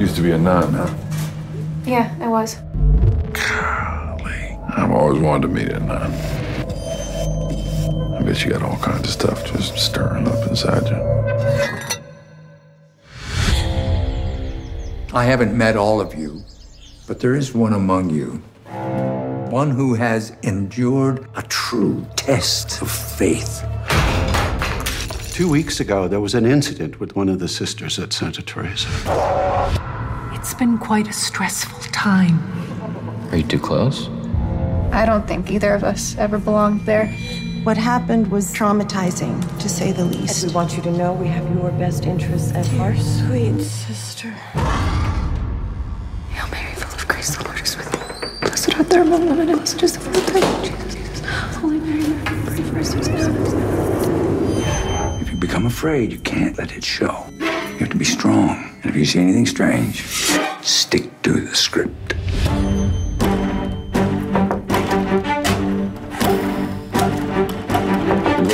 Used to be a nun, huh? Yeah, I was. Golly. I've always wanted to meet a nun. I bet you got all kinds of stuff just stirring up inside you. I haven't met all of you, but there is one among you. One who has endured a true test of faith. Two weeks ago, there was an incident with one of the sisters at Santa Teresa. It's been quite a stressful time. Are you too close? I don't think either of us ever belonged there. What happened was traumatizing, to say the least. We want you to know we have your best interests at heart. Sweet sister. Hail Mary, full of grace, the Lord is with you. Blessed art thou among women, and blessed is the fruit of thy womb, Jesus. Jesus. Holy Mary, Mary, pray for us sinners. If you become afraid, you can't let it show. You have to be strong. And if you see anything strange, stick to the script.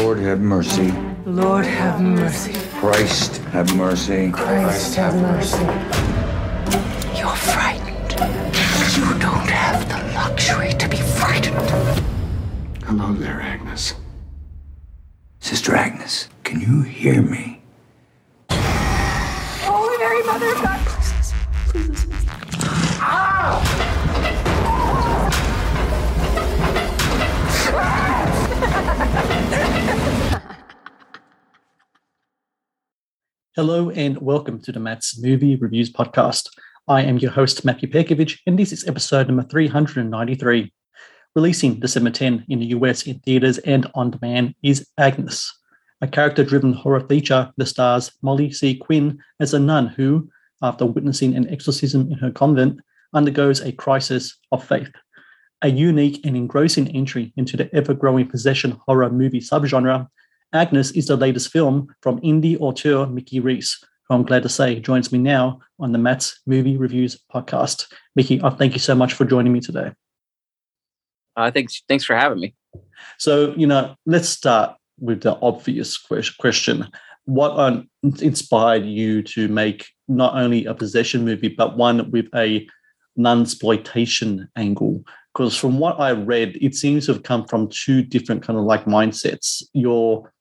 Lord have mercy. Lord have mercy. Christ have mercy. Christ have mercy. You're frightened. You don't have the luxury to be frightened. Hello there, Agnes. Sister Agnes, can you hear me? Holy Mary, Mother of God, please listen. Please listen. Ah! Hello and welcome to the Matt's Movie Reviews podcast. I am your host, Matthew Perkovich, and this is episode number 393. Releasing December 10 in the US in theaters and on demand is Agnes, a character driven horror feature that stars Molly C. Quinn as a nun who, after witnessing an exorcism in her convent, undergoes a crisis of faith. A unique and engrossing entry into the ever growing possession horror movie subgenre, Agnes is the latest film from indie auteur Mickey Reese, who I'm glad to say joins me now on the Matt's Movie Reviews podcast. Mickey, I thank you so much for joining me today. Uh, thanks, thanks for having me. So, you know, let's start with the obvious question. What um, inspired you to make not only a possession movie, but one with a non-exploitation angle? Because from what I read, it seems to have come from two different kind of like mindsets. Your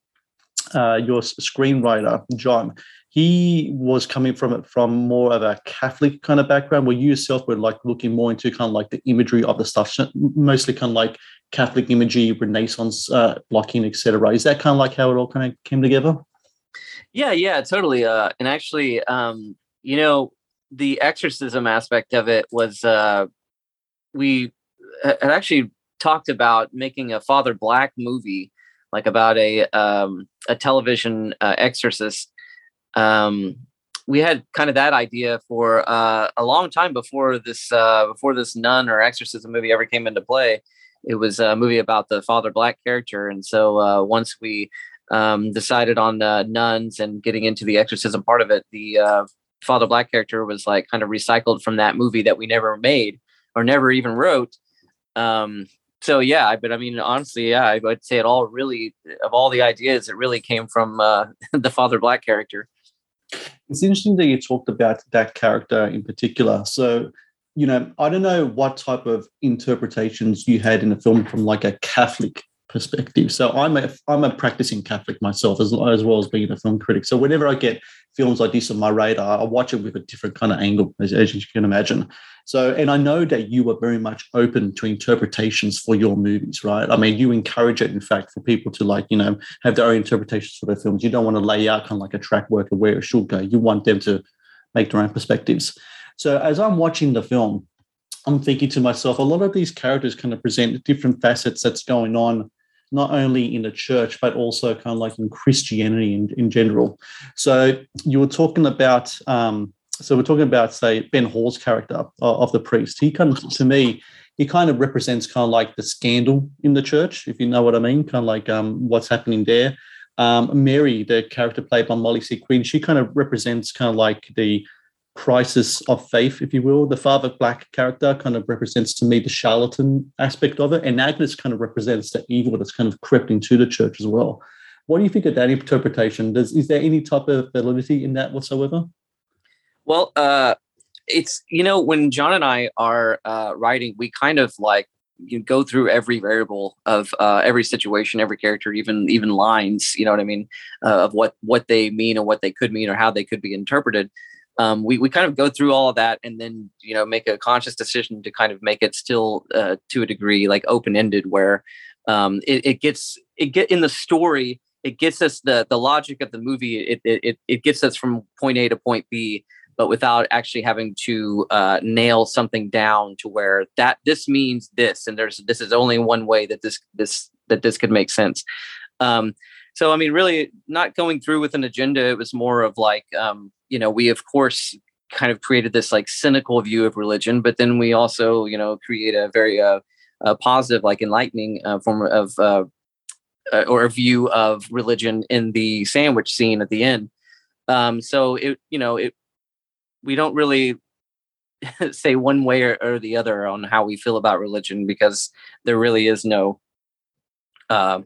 uh, your screenwriter, John, he was coming from it from more of a Catholic kind of background, where you yourself were like looking more into kind of like the imagery of the stuff, mostly kind of like Catholic imagery, Renaissance uh, blocking, etc. Is that kind of like how it all kind of came together? Yeah, yeah, totally. Uh, and actually, um, you know, the exorcism aspect of it was uh, we had actually talked about making a Father Black movie, like about a um, a television uh, exorcist. Um, we had kind of that idea for uh, a long time before this uh, before this nun or exorcism movie ever came into play. It was a movie about the Father Black character, and so uh, once we um, decided on uh, nuns and getting into the exorcism part of it, the uh, Father Black character was like kind of recycled from that movie that we never made or never even wrote. Um, so yeah, but I mean, honestly, yeah, I would say it all really of all the ideas, it really came from uh, the Father Black character. It's interesting that you talked about that character in particular. So, you know, I don't know what type of interpretations you had in the film from like a Catholic perspective. So I'm a I'm a practicing Catholic myself as, as well as being a film critic. So whenever I get films like this on my radar, I watch it with a different kind of angle, as, as you can imagine. So, and I know that you are very much open to interpretations for your movies, right? I mean, you encourage it, in fact, for people to like, you know, have their own interpretations for their films. You don't want to lay out kind of like a track work of where it should go. You want them to make their own perspectives. So as I'm watching the film, I'm thinking to myself, a lot of these characters kind of present different facets that's going on not only in the church, but also kind of like in Christianity in, in general. So you were talking about um, so we're talking about say Ben Hall's character of, of the priest. He kind of to me he kind of represents kind of like the scandal in the church, if you know what I mean, kind of like um, what's happening there. Um, Mary, the character played by Molly C. Quinn, she kind of represents kind of like the crisis of faith, if you will. The Father Black character kind of represents to me the charlatan aspect of it, and Agnes kind of represents the evil that's kind of crept into the church as well. What do you think of that interpretation? Does is there any type of validity in that whatsoever? Well, uh, it's you know when John and I are uh, writing, we kind of like you go through every variable of uh, every situation, every character, even even lines. You know what I mean uh, of what what they mean and what they could mean or how they could be interpreted. Um, we we kind of go through all of that and then you know make a conscious decision to kind of make it still uh, to a degree like open ended where um, it, it gets it get in the story it gets us the the logic of the movie. It it it gets us from point A to point B but without actually having to uh, nail something down to where that this means this and there's this is only one way that this this that this could make sense. Um, so i mean really not going through with an agenda. It was more of like um, you know we of course kind of created this like cynical view of religion but then we also you know create a very uh, uh positive like enlightening uh, form of uh, uh, or a view of religion in the sandwich scene at the end. Um, so it you know it we don't really say one way or, or, the other on how we feel about religion because there really is no uh,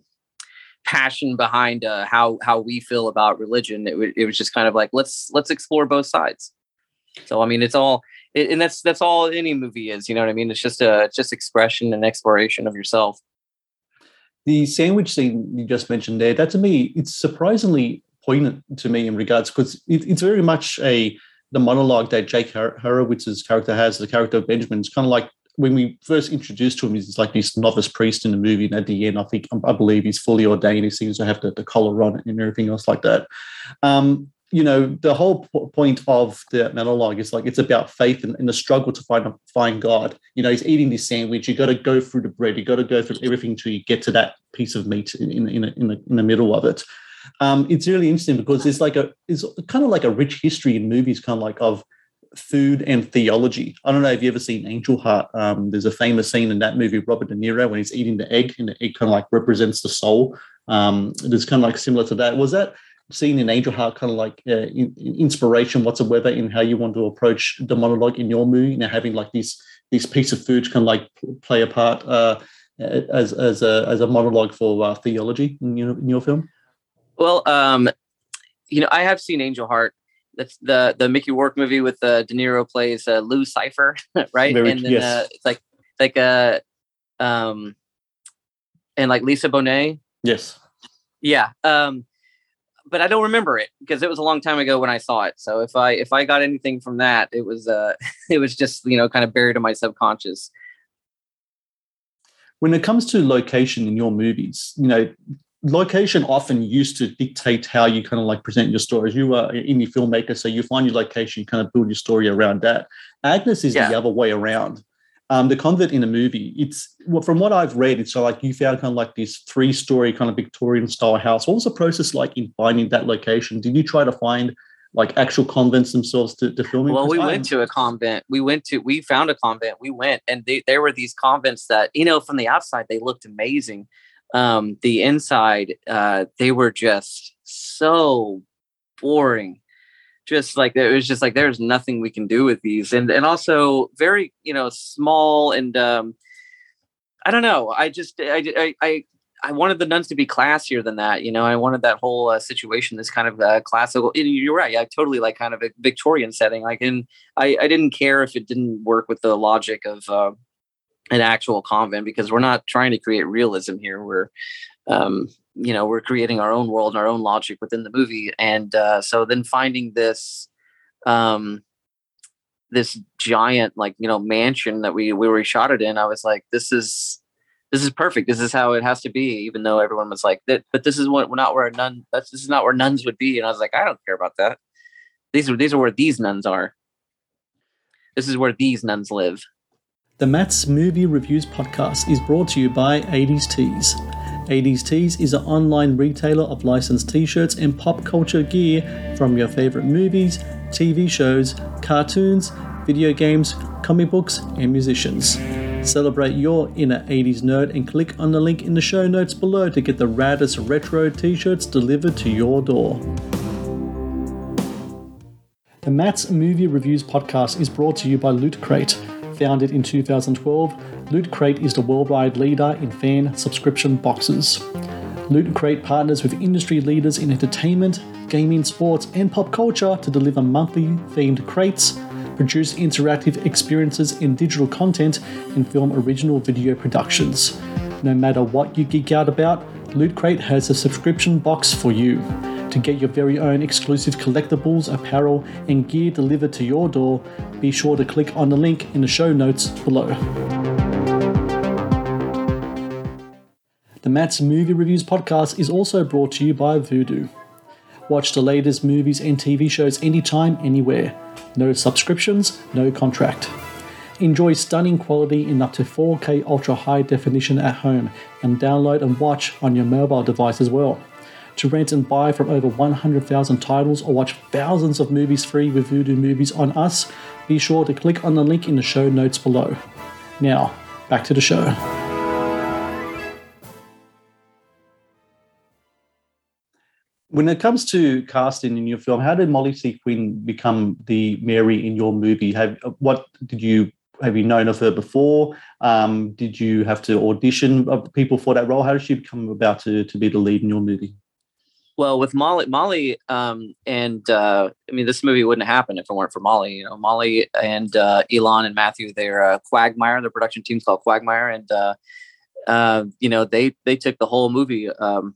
passion behind uh, how how we feel about religion. It, w- it was just kind of like let's let's explore both sides. So I mean, it's all it, and that's that's all any movie is. You know what I mean? It's just a it's just expression and exploration of yourself. The sandwich scene you just mentioned there, that to me, it's surprisingly poignant to me in regards because it, it's very much a the monologue that Jake Horowitz's character has, the character of Benjamin, is kind of like when we first introduced to him, he's like this novice priest in the movie, and at the end, I think I believe he's fully ordained. He seems to have the, the collar on and everything else like that. Um, you know, the whole point of the monologue is like it's about faith and, and, the struggle to find find God. You know, he's eating this sandwich. You got to go through the bread. You got to go through everything till you get to that piece of meat in in, in, in, the, in the middle of it um, it's really interesting because it's like a it's kind of like a rich history in movies, kind of like of food and theology. I don't know if you ever seen Angel Heart. Um, there's a famous scene in that movie, Robert De Niro, when he's eating the egg, and the egg kind of like represents the soul. Um, it is kind of like similar to that. Was that scene in Angel Heart kind of like uh, in, in inspiration whatsoever in how you want to approach the monologue in your movie? Know, having like this this piece of food kind of like play a part uh, as as a as a monologue for uh, theology in your in your film. Well, um, you know, I have seen Angel Heart. That's the the Mickey Rourke movie with uh, De Niro plays uh, Lou Cipher, right? Very, and then yes. uh, it's like like a uh, um, and like Lisa Bonet. Yes. Yeah. Um, but I don't remember it because it was a long time ago when I saw it. So if I if I got anything from that, it was uh it was just you know kind of buried in my subconscious. When it comes to location in your movies, you know, location often used to dictate how you kind of like present your stories. You are an indie filmmaker, so you find your location, you kind of build your story around that. Agnes is yeah. the other way around. Um, the convert in a movie, it's well, from what I've read, it's like you found kind of like this three-story kind of Victorian style house. What was the process like in finding that location? Did you try to find like actual convents themselves to, to film Well, we went to a convent. We went to we found a convent. We went and they, there were these convents that, you know, from the outside they looked amazing um, the inside, uh, they were just so boring. Just like it was just like there's nothing we can do with these, and and also very you know small and um, I don't know. I just I I I wanted the nuns to be classier than that. You know, I wanted that whole uh, situation, this kind of uh, classical. You're right. yeah, totally like kind of a Victorian setting. Like, and I, I didn't care if it didn't work with the logic of uh, an actual convent because we're not trying to create realism here. We're, um, you know, we're creating our own world and our own logic within the movie. And uh, so then finding this, um, this giant like you know mansion that we we were shot it in, I was like, this is this is perfect. This is how it has to be. Even though everyone was like, that, but this is what we're not where a nun. That's this is not where nuns would be. And I was like, I don't care about that. These are these are where these nuns are. This is where these nuns live. The Matt's Movie Reviews podcast is brought to you by 80s Tees. 80s Tees is an online retailer of licensed t shirts and pop culture gear from your favorite movies, TV shows, cartoons, video games, comic books, and musicians. Celebrate your inner 80s nerd and click on the link in the show notes below to get the raddest retro t shirts delivered to your door. The Matt's Movie Reviews podcast is brought to you by Loot Crate. Founded in 2012, Loot Crate is the worldwide leader in fan subscription boxes. Loot Crate partners with industry leaders in entertainment, gaming, sports, and pop culture to deliver monthly themed crates, produce interactive experiences in digital content, and film original video productions. No matter what you geek out about, Loot Crate has a subscription box for you. To get your very own exclusive collectibles, apparel, and gear delivered to your door, be sure to click on the link in the show notes below. The Matt's Movie Reviews podcast is also brought to you by Vudu. Watch the latest movies and TV shows anytime, anywhere. No subscriptions, no contract. Enjoy stunning quality in up to 4K ultra high definition at home and download and watch on your mobile device as well. To rent and buy from over 100,000 titles or watch thousands of movies free with Vudu Movies on us, be sure to click on the link in the show notes below. Now, back to the show. When it comes to casting in your film, how did Molly C. Quinn become the Mary in your movie? Have what did you have you known of her before? Um, did you have to audition people for that role? How did she come about to to be the lead in your movie? Well, with Molly, Molly, um, and uh, I mean, this movie wouldn't happen if it weren't for Molly. You know, Molly and uh, Elon and Matthew, they're uh, Quagmire. The production team's called Quagmire, and uh, uh, you know, they they took the whole movie um,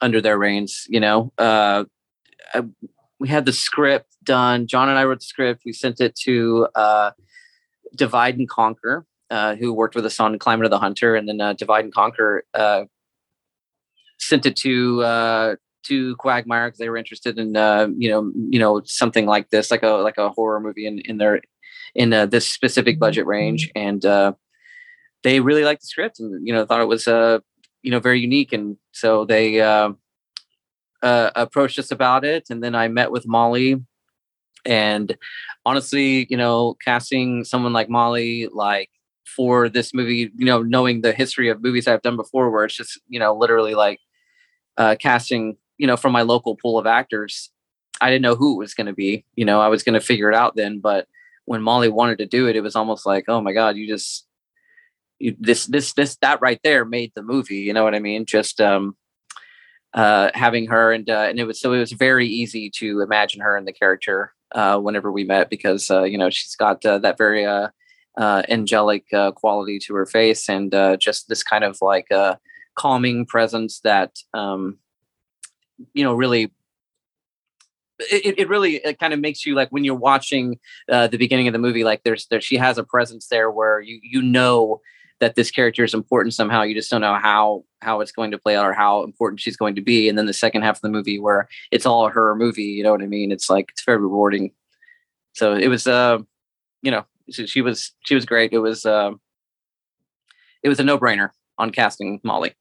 under their reins. You know, uh, I, we had the script done. John and I wrote the script. We sent it to uh, Divide and Conquer, uh, who worked with us on Climate of the Hunter, and then uh, Divide and Conquer uh, sent it to uh, to Quagmire because they were interested in uh, you know you know something like this, like a like a horror movie in in their in uh, this specific budget range, and uh, they really liked the script and you know thought it was uh you know very unique, and so they uh, uh, approached us about it, and then I met with Molly, and honestly, you know, casting someone like Molly, like for this movie, you know, knowing the history of movies I've done before, where it's just you know literally like uh, casting you know, from my local pool of actors, I didn't know who it was going to be. You know, I was going to figure it out then. But when Molly wanted to do it, it was almost like, oh my God, you just, you, this, this, this, that right there made the movie. You know what I mean? Just, um, uh, having her and, uh, and it was, so it was very easy to imagine her in the character, uh, whenever we met because, uh, you know, she's got, uh, that very, uh, uh, angelic, uh, quality to her face and, uh, just this kind of like, uh, calming presence that, um, you know really it, it really it kind of makes you like when you're watching uh, the beginning of the movie like there's there she has a presence there where you you know that this character is important somehow. You just don't know how how it's going to play out or how important she's going to be. And then the second half of the movie where it's all her movie you know what i mean? It's like it's very rewarding. So it was uh you know she was she was great. It was uh it was a no-brainer on casting molly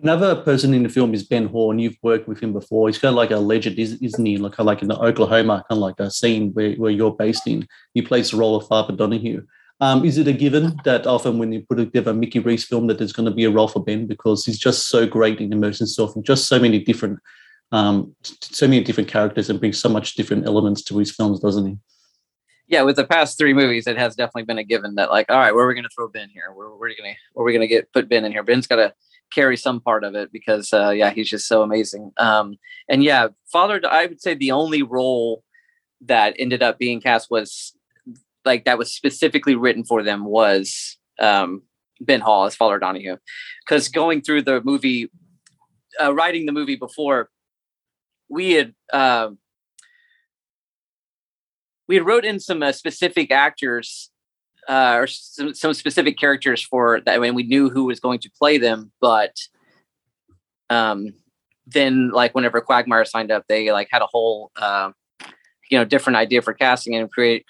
Another person in the film is Ben Horne. You've worked with him before. He's kind of like a legend, isn't he? Like like in the Oklahoma, kind of like a scene where, where you're based in. He plays the role of Father Donahue. Um, is it a given that often when you put together a Mickey Reese film that there's going to be a role for Ben because he's just so great in immersing himself in just so many different, um, so many different characters and brings so much different elements to his films, doesn't he? Yeah, with the past three movies, it has definitely been a given that like, all right, where are we going to throw Ben here? Where, where are we going to where are we going to get put Ben in here? Ben's got to carry some part of it because uh, yeah, he's just so amazing. Um, and yeah, Father, I would say the only role that ended up being cast was like that was specifically written for them was um, Ben Hall as Father Donahue, because going through the movie, uh, writing the movie before, we had. Uh, we had wrote in some uh, specific actors uh, or some, some specific characters for that when we knew who was going to play them but um then like whenever quagmire signed up they like had a whole uh, you know different idea for casting and create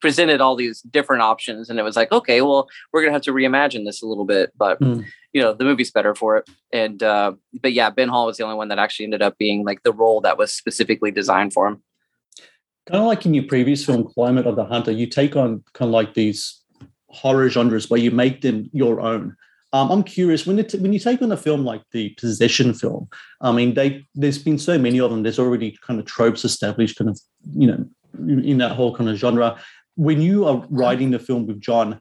presented all these different options and it was like okay well we're gonna have to reimagine this a little bit but mm. you know the movie's better for it and uh but yeah ben hall was the only one that actually ended up being like the role that was specifically designed for him kind of like in your previous film, Climate of the Hunter, you take on kind of like these horror genres where you make them your own. Um, I'm curious when it, when you take on a film like the Possession film. I mean, they there's been so many of them. There's already kind of tropes established, kind of you know, in that whole kind of genre. When you are writing the film with John,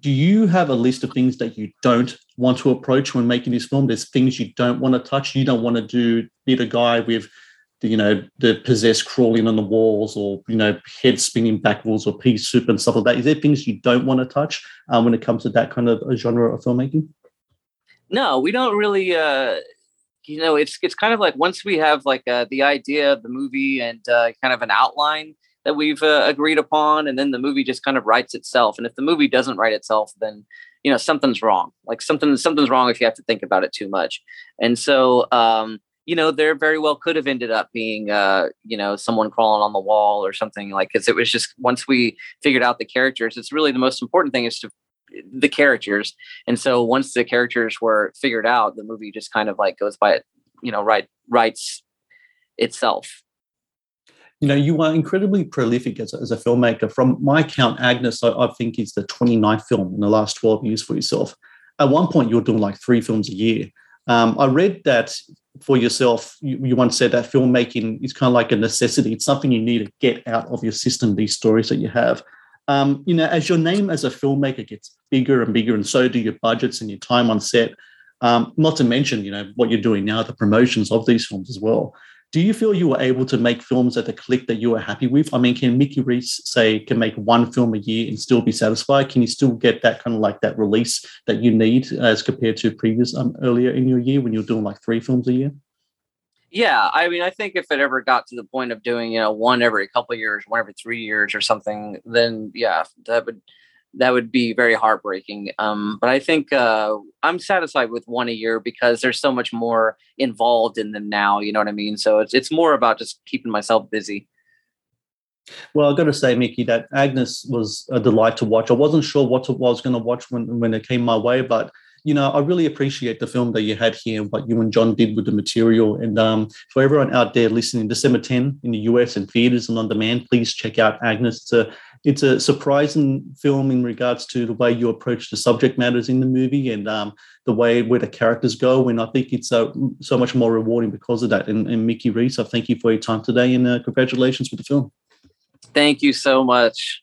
do you have a list of things that you don't want to approach when making this film? There's things you don't want to touch. You don't want to do be the guy with you know, the possessed crawling on the walls or, you know, head spinning backwards or pea soup and stuff like that. Is there things you don't want to touch um, when it comes to that kind of genre of filmmaking? No, we don't really, uh, you know, it's, it's kind of like once we have like uh, the idea of the movie and uh, kind of an outline that we've uh, agreed upon, and then the movie just kind of writes itself. And if the movie doesn't write itself, then, you know, something's wrong. Like something, something's wrong if you have to think about it too much. And so, um, you know, there very well could have ended up being, uh, you know, someone crawling on the wall or something like, cause it was just, once we figured out the characters, it's really the most important thing is to the characters. And so once the characters were figured out, the movie just kind of like goes by it, you know, right, writes itself. You know, you are incredibly prolific as a, as a filmmaker. From my count, Agnes, I, I think is the 29th film in the last 12 years for yourself. At one point, you were doing like three films a year. Um, I read that for yourself, you, you, once said that filmmaking is kind of like a necessity. It's something you need to get out of your system, these stories that you have. Um, you know, as your name as a filmmaker gets bigger and bigger, and so do your budgets and your time on set, um, not to mention, you know, what you're doing now, the promotions of these films as well do you feel you were able to make films at the click that you were happy with? I mean, can Mickey Reese say can make one film a year and still be satisfied? Can you still get that kind of like that release that you need as compared to previous um, earlier in your year when you're doing like three films a year? Yeah, I mean, I think if it ever got to the point of doing you know one every couple years, one every three years or something, then yeah, that would that would be very heartbreaking. Um, but I think uh, I'm satisfied with one a year because there's so much more involved in them now. You know what I mean? So it's it's more about just keeping myself busy. Well, I've got to say, Mickey, that Agnes was a delight to watch. I wasn't sure what I was going to watch when, when it came my way, but you know, I really appreciate the film that you had here, what you and John did with the material. And um, for everyone out there listening, December 10 in the US and theaters and on demand, please check out Agnes. It's a it's a surprising film in regards to the way you approach the subject matters in the movie and um, the way where the characters go. And I think it's uh, so much more rewarding because of that. And, and Mickey Reese, I thank you for your time today and uh, congratulations with the film. Thank you so much.